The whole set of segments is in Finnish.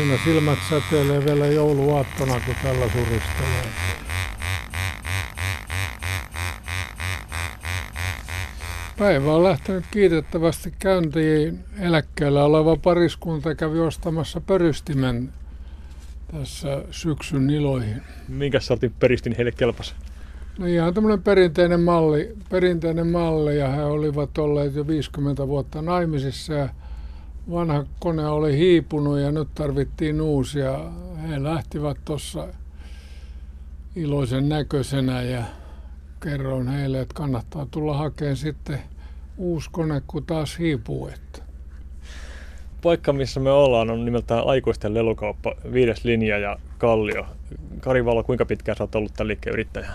siinä silmät säteilee vielä jouluaattona, kun tällä suristelee. Päivä on lähtenyt kiitettävästi käyntiin. Eläkkeellä oleva pariskunta kävi ostamassa pörystimen tässä syksyn iloihin. Minkä sortin peristin heille kelpasi? No ihan tämmöinen perinteinen malli, perinteinen malli ja he olivat olleet jo 50 vuotta naimisissa ja vanha kone oli hiipunut ja nyt tarvittiin uusia. He lähtivät tuossa iloisen näköisenä ja kerroin heille, että kannattaa tulla hakemaan sitten uusi kone, kun taas hiipuu. Että. Paikka, missä me ollaan, on nimeltään aikuisten lelukauppa, viides linja ja Kallio. Kari Valo, kuinka pitkään sä oot ollut tämän liikkeen yrittäjä?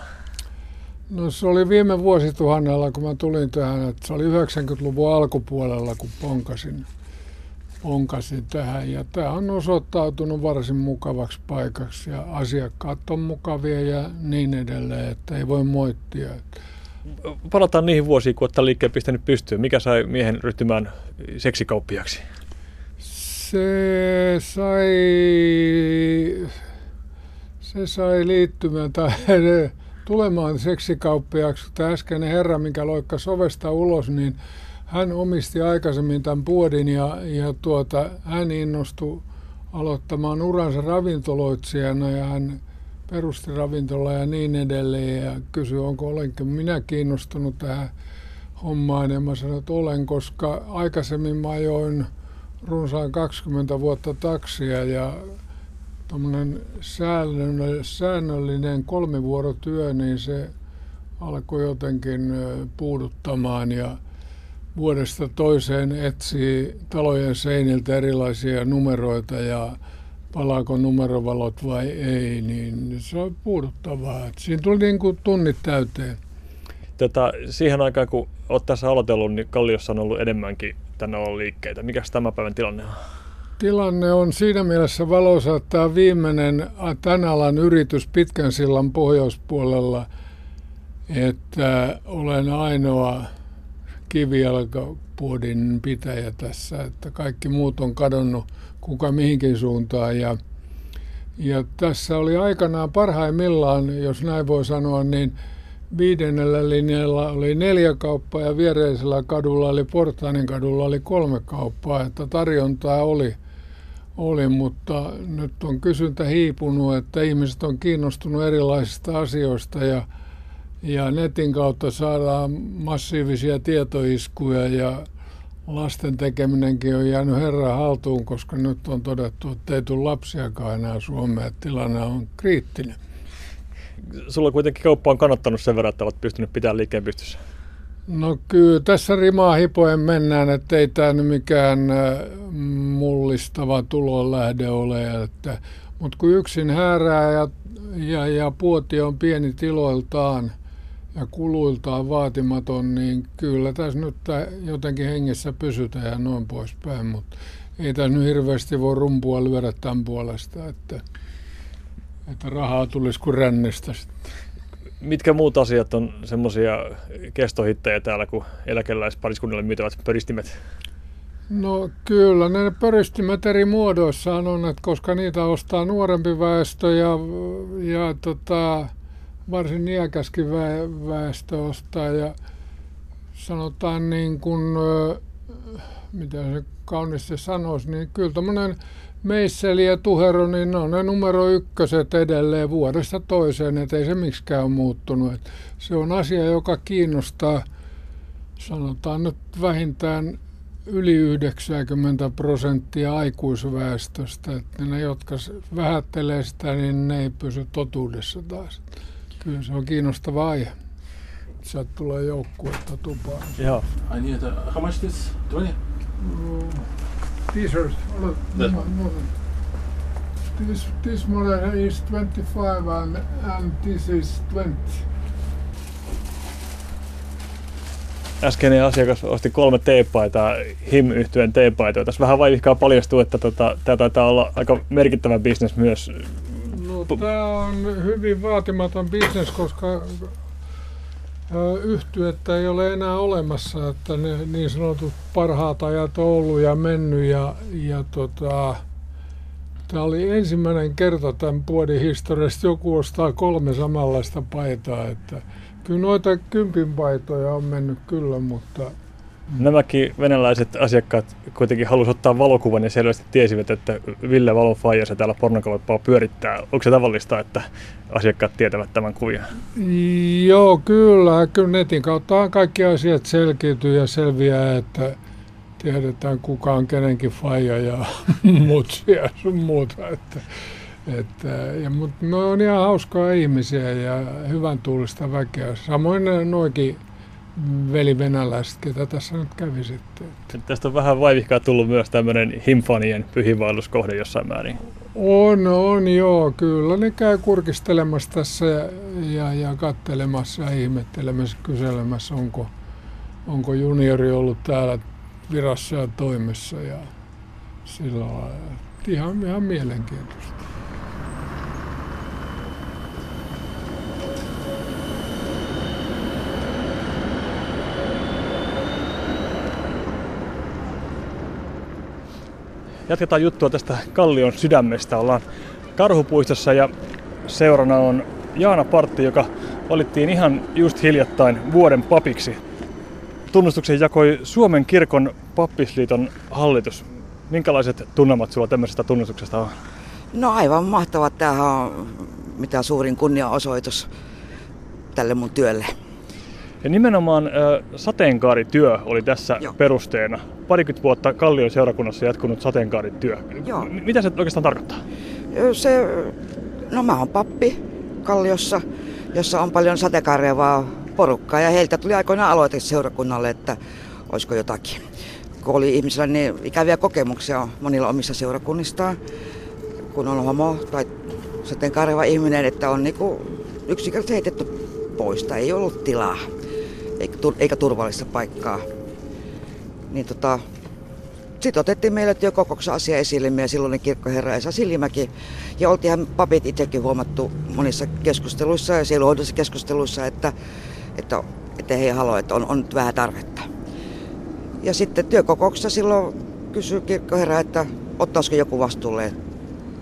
No se oli viime vuosituhannella, kun mä tulin tähän, että se oli 90-luvun alkupuolella, kun ponkasin, ponkasin tähän. Ja tämä on osoittautunut varsin mukavaksi paikaksi ja asiakkaat on mukavia ja niin edelleen, että ei voi moittia. Palataan niihin vuosiin, kun olet liikkeen pistänyt pystyyn. Mikä sai miehen ryhtymään seksikauppiaksi? Se sai, se sai liittymään tai tulemaan seksikauppiaksi. Tämä äskeinen herra, mikä loikka sovesta ulos, niin hän omisti aikaisemmin tämän puodin ja, ja tuota, hän innostui aloittamaan uransa ravintoloitsijana ja hän perusti ravintola ja niin edelleen. Ja kysyi, onko olenko minä kiinnostunut tähän hommaan. Ja mä sanoin, että olen, koska aikaisemmin mä ajoin runsaan 20 vuotta taksia ja tuommoinen säännöllinen kolmivuorotyö, niin se alkoi jotenkin puuduttamaan. Ja vuodesta toiseen etsii talojen seiniltä erilaisia numeroita ja palaako numerovalot vai ei, niin se on puuduttavaa. siinä tuli niin kuin tunnit täyteen. Tota, siihen aikaan, kun olet tässä aloitellut, niin Kalliossa on ollut enemmänkin tänne on liikkeitä. Mikä tämä päivän tilanne on? Tilanne on siinä mielessä valoisa, että tämä viimeinen tämän alan yritys pitkän sillan pohjoispuolella, että olen ainoa kivijalkapuodin pitäjä tässä, että kaikki muut on kadonnut kuka mihinkin suuntaan. Ja ja tässä oli aikanaan parhaimmillaan, jos näin voi sanoa, niin viidennellä linjalla oli neljä kauppaa ja viereisellä kadulla oli Portaanin kadulla oli kolme kauppaa, että tarjontaa oli, oli, mutta nyt on kysyntä hiipunut, että ihmiset on kiinnostunut erilaisista asioista ja, ja netin kautta saadaan massiivisia tietoiskuja ja lasten tekeminenkin on jäänyt herran haltuun, koska nyt on todettu, että ei tule lapsiakaan enää Suomeen, että tilanne on kriittinen sulla kuitenkin kauppa on kannattanut sen verran, että olet pystynyt pitämään liikkeen pystyssä? No kyllä tässä rimaa hipoen mennään, että ei tämä nyt mikään äh, mullistava tulonlähde ole. Että, mutta kun yksin häärää ja, ja, ja puoti on pieni tiloiltaan ja kuluiltaan vaatimaton, niin kyllä tässä nyt jotenkin hengessä pysytään ja noin poispäin. Mutta ei tässä nyt hirveästi voi rumpua lyödä tämän puolesta. Että että rahaa tulisi kuin rännestä sitten. Mitkä muut asiat on semmoisia kestohittejä täällä kuin eläkeläispariskunnille myytävät pöristimet? No kyllä, ne pöristimet eri muodoissaan on, että koska niitä ostaa nuorempi väestö ja, ja tota, varsin iäkäskin väestö ostaa ja sanotaan niin kuin, mitä se kauniisti sanoisi, niin kyllä tämmöinen Meisseli ja Tuhero, niin ne on ne numero ykköset edelleen vuodesta toiseen, että ei se miksikään ole muuttunut. Et se on asia, joka kiinnostaa, sanotaan nyt vähintään yli 90 prosenttia aikuisväestöstä. Että ne, jotka vähättelee sitä, niin ne ei pysy totuudessa taas. Kyllä se on kiinnostava aihe. Sieltä tulee joukkuetta tupaan. Joo. I need a, how much this? 20? t-shirts. This one. This, this model is 25 and, and this is 20. Äskeinen asiakas osti kolme teepaitaa, him yhtyeen teepaitoja. Tässä vähän vaivihkaa paljastuu, että tota, tämä taitaa olla aika merkittävä bisnes myös. Tämä on hyvin vaatimaton bisnes, koska yhtyettä ei ole enää olemassa, että ne niin sanotut parhaat ajat ollut ja mennyt ja, ja tota, Tämä oli ensimmäinen kerta tämän puodin historiassa, joku ostaa kolme samanlaista paitaa. Että kyllä noita kympin paitoja on mennyt kyllä, mutta Nämäkin venäläiset asiakkaat kuitenkin halusivat ottaa valokuvan ja selvästi tiesivät, että Ville Valon Faijassa täällä pornokauppaa pyörittää. Onko se tavallista, että asiakkaat tietävät tämän kuvion? Joo, kyllä. Kyllä netin kautta kaikki asiat selkiytyy ja selviää, että tiedetään kuka on kenenkin faija ja mutsia sun muuta. Että, että, ja, mutta ne on ihan hauskaa ihmisiä ja hyvän tuulista väkeä. Samoin noikin veli venäläiset, ketä tässä nyt kävi sitten. Tästä on vähän vaivihkaa tullut myös tämmöinen himfanien pyhiinvaelluskohde jossain määrin. On, on joo, kyllä. Ne käy kurkistelemassa tässä ja, ja, ja kattelemassa ja ihmettelemässä, kyselemässä, onko, onko juniori ollut täällä virassa ja toimessa. Ja sillä lailla. Ihan, ihan mielenkiintoista. Jatketaan juttua tästä Kallion sydämestä. Ollaan Karhupuistossa ja seurana on Jaana Partti, joka valittiin ihan just hiljattain vuoden papiksi. Tunnustuksen jakoi Suomen kirkon pappisliiton hallitus. Minkälaiset tunnelmat sulla tämmöisestä tunnustuksesta on? No aivan mahtava. Tämähän on mitä suurin kunniaosoitus tälle mun työlle. Ja nimenomaan äh, sateenkaarityö oli tässä Joo. perusteena. Parikymmentä vuotta Kallion seurakunnassa jatkunut sateenkaarityö. Joo. M- mitä se oikeastaan tarkoittaa? Se, no mä oon pappi Kalliossa, jossa on paljon sateenkaarevaa porukkaa ja heiltä tuli aikoinaan aloite seurakunnalle, että olisiko jotakin. Kun oli ihmisillä niin ikäviä kokemuksia monilla omissa seurakunnistaan, kun on homo tai sateenkaareva ihminen, että on niinku yksinkertaisesti heitetty poista, ei ollut tilaa eikä turvallista paikkaa. Niin tota, sitten otettiin meille työkokouksen asia esille meidän silloinen kirkkoherra Esa Silmäki. Ja oltiin papit itsekin huomattu monissa keskusteluissa ja sieluhoidossa keskusteluissa, että, että, että he haluavat, että on, on nyt vähän tarvetta. Ja sitten työkokouksessa silloin kysyi kirkkoherra, että ottaisiko joku vastuulle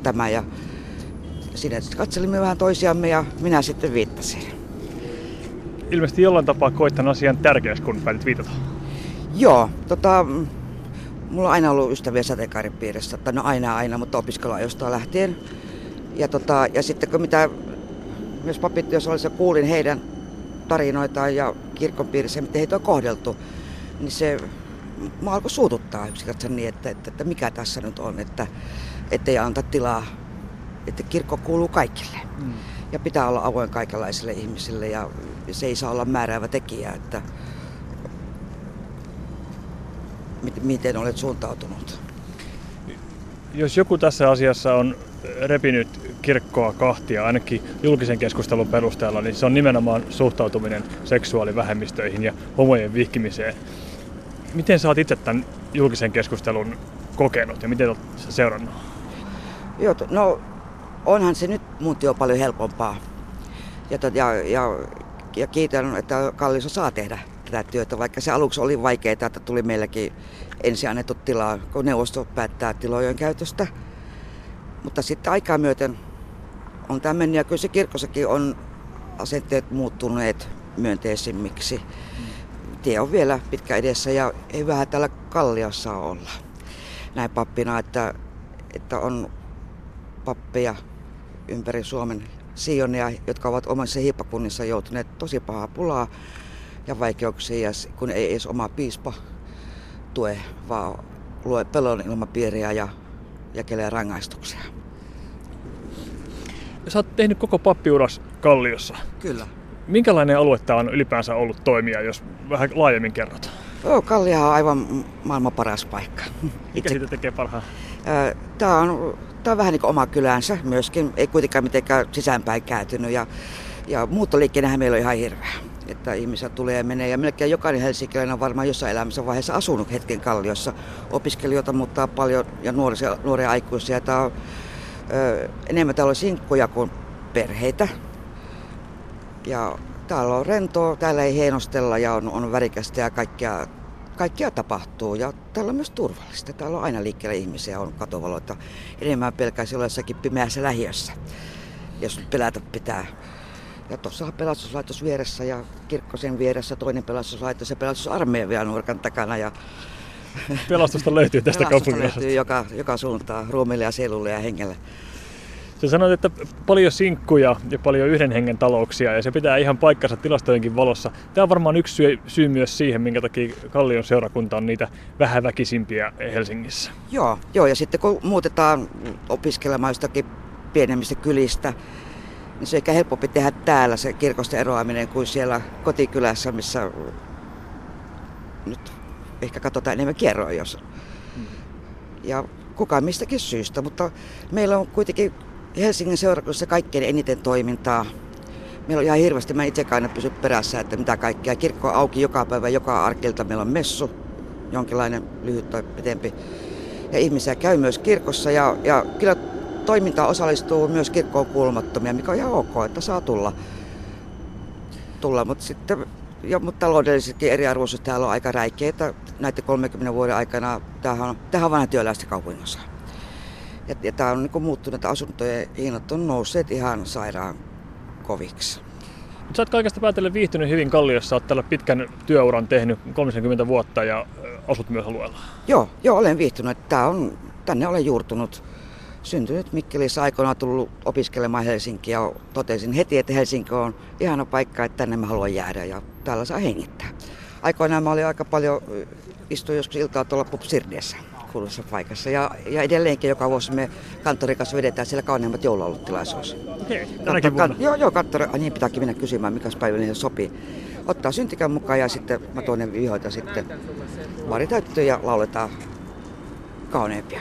tämä. Ja sitten katselimme vähän toisiamme ja minä sitten viittasin ilmeisesti jollain tapaa koit tämän asian tärkeäksi, kun päätit viitata. Joo, tota, mulla on aina ollut ystäviä sateenkaarin piirissä, tai no aina aina, mutta opiskeluajosta lähtien. Ja, tota, ja sitten kun mitä myös olisi kuulin heidän tarinoitaan ja kirkon piirissä, miten heitä on kohdeltu, niin se mä alkoi suututtaa yksinkertaisesti niin, että, että, että, mikä tässä nyt on, että ettei anta tilaa, että kirkko kuuluu kaikille. Mm. Ja pitää olla avoin kaikenlaisille ihmisille ja se ei saa olla määräävä tekijä, että miten olet suuntautunut. Jos joku tässä asiassa on repinyt kirkkoa kahtia, ainakin julkisen keskustelun perusteella, niin se on nimenomaan suhtautuminen seksuaalivähemmistöihin ja homojen vihkimiseen. Miten sä oot itse tämän julkisen keskustelun kokenut ja miten olet seurannut? Joo, no onhan se nyt muutti jo paljon helpompaa. Ja, ja, ja ja kiitän, että Kalliso saa tehdä tätä työtä, vaikka se aluksi oli vaikeaa, että tuli meilläkin ensin annettu tilaa, kun neuvosto päättää tilojen käytöstä. Mutta sitten aikaa myöten on tämä mennyt ja kyllä se kirkossakin on asenteet muuttuneet myönteisimmiksi. Tie on vielä pitkä edessä ja ei vähän täällä Kalliossa olla. Näin pappina, että, että on pappeja ympäri Suomen Sionia, jotka ovat omassa hiippakunnissa joutuneet tosi pahaa pulaa ja vaikeuksia, kun ei edes oma piispa tue, vaan lue pelon ilmapiiriä ja jakelee rangaistuksia. Sä oot tehnyt koko pappiuras Kalliossa. Kyllä. Minkälainen alue tämä on ylipäänsä ollut toimia, jos vähän laajemmin kerrot? Joo, Kallia on aivan maailman paras paikka. Mikä siitä tekee parhaan? Tämä on tämä on vähän niin kuin oma kylänsä myöskin, ei kuitenkaan mitenkään sisäänpäin kääntynyt ja, ja muuttoliikkeenähän meillä on ihan hirveä. Että ihmiset tulee ja menee ja melkein jokainen helsinkiläinen on varmaan jossain elämässä vaiheessa asunut hetken Kalliossa. Opiskelijoita muuttaa paljon ja nuoria, nuoria aikuisia. Tämä on, ö, enemmän täällä on sinkkuja kuin perheitä. Ja täällä on rentoa, täällä ei heinostella ja on, on värikästä ja kaikkea, kaikkea tapahtuu. Ja täällä on myös turvallista. Täällä on aina liikkeellä ihmisiä, on katovaloita. Enemmän pelkäisi olla jossakin pimeässä lähiössä, jos pelätä pitää. Ja tuossa on pelastuslaitos vieressä ja kirkko sen vieressä, toinen pelastuslaitos ja pelastusarmeija vielä nurkan takana. Ja Pelastusta löytyy tästä pelastusta kaupungista. löytyy joka, joka suuntaan, ruumille ja sielulle ja hengelle. Sä sanoit, että paljon sinkkuja ja paljon yhden hengen talouksia ja se pitää ihan paikkansa tilastojenkin valossa. Tämä on varmaan yksi syy, syy myös siihen, minkä takia Kallion seurakunta on niitä vähäväkisimpiä Helsingissä. Joo, joo, ja sitten kun muutetaan opiskelemaan jostakin pienemmistä kylistä, niin se on ehkä helpompi tehdä täällä se kirkosta eroaminen kuin siellä kotikylässä, missä nyt ehkä katsotaan enemmän kerroin, jos. Ja kuka mistäkin syystä, mutta meillä on kuitenkin Helsingin seurakunnassa kaikkein eniten toimintaa. Meillä on ihan hirveästi, mä itse aina pysy perässä, että mitä kaikkea. Kirkko on auki joka päivä, joka arkilta meillä on messu, jonkinlainen lyhyt tai pitempi. Ja ihmisiä käy myös kirkossa ja, ja kyllä toimintaan osallistuu myös kirkkoon kuulumattomia, mikä on ihan ok, että saa tulla. tulla. Mutta sitten ja, mutta taloudellisestikin eriarvoisuus täällä on aika räikeä, että näiden 30 vuoden aikana tämähän on, tämähän on vain työläistä kaupunginosa. Ja, ja tämä on niin muuttunut, että asuntojen hinnat on nousseet ihan sairaan koviksi. Mutta sä oot kaikesta päätellen viihtynyt hyvin Kalliossa, oot täällä pitkän työuran tehnyt 30 vuotta ja asut myös alueella. Joo, joo olen viihtynyt. Tää on, tänne olen juurtunut. Syntynyt Mikkelissä aikoinaan tullut opiskelemaan Helsinkiä ja totesin heti, että Helsinki on ihana paikka, että tänne mä haluan jäädä ja täällä saa hengittää. Aikoinaan mä olin aika paljon, istuin joskus iltaa tuolla Pop Kuuluisessa paikassa ja, ja edelleenkin joka vuosi me kanttorin kanssa vedetään siellä kauneimmat jouluoluttilaisuus. Okei, vuonna. kan- joo, joo, kanttori, niin pitääkin mennä kysymään, mikä päivä niille sopii. Ottaa syntikän mukaan ja sitten mä tuon ne vihoita sitten. Vaari täyttyy ja lauletaan kauneimpia.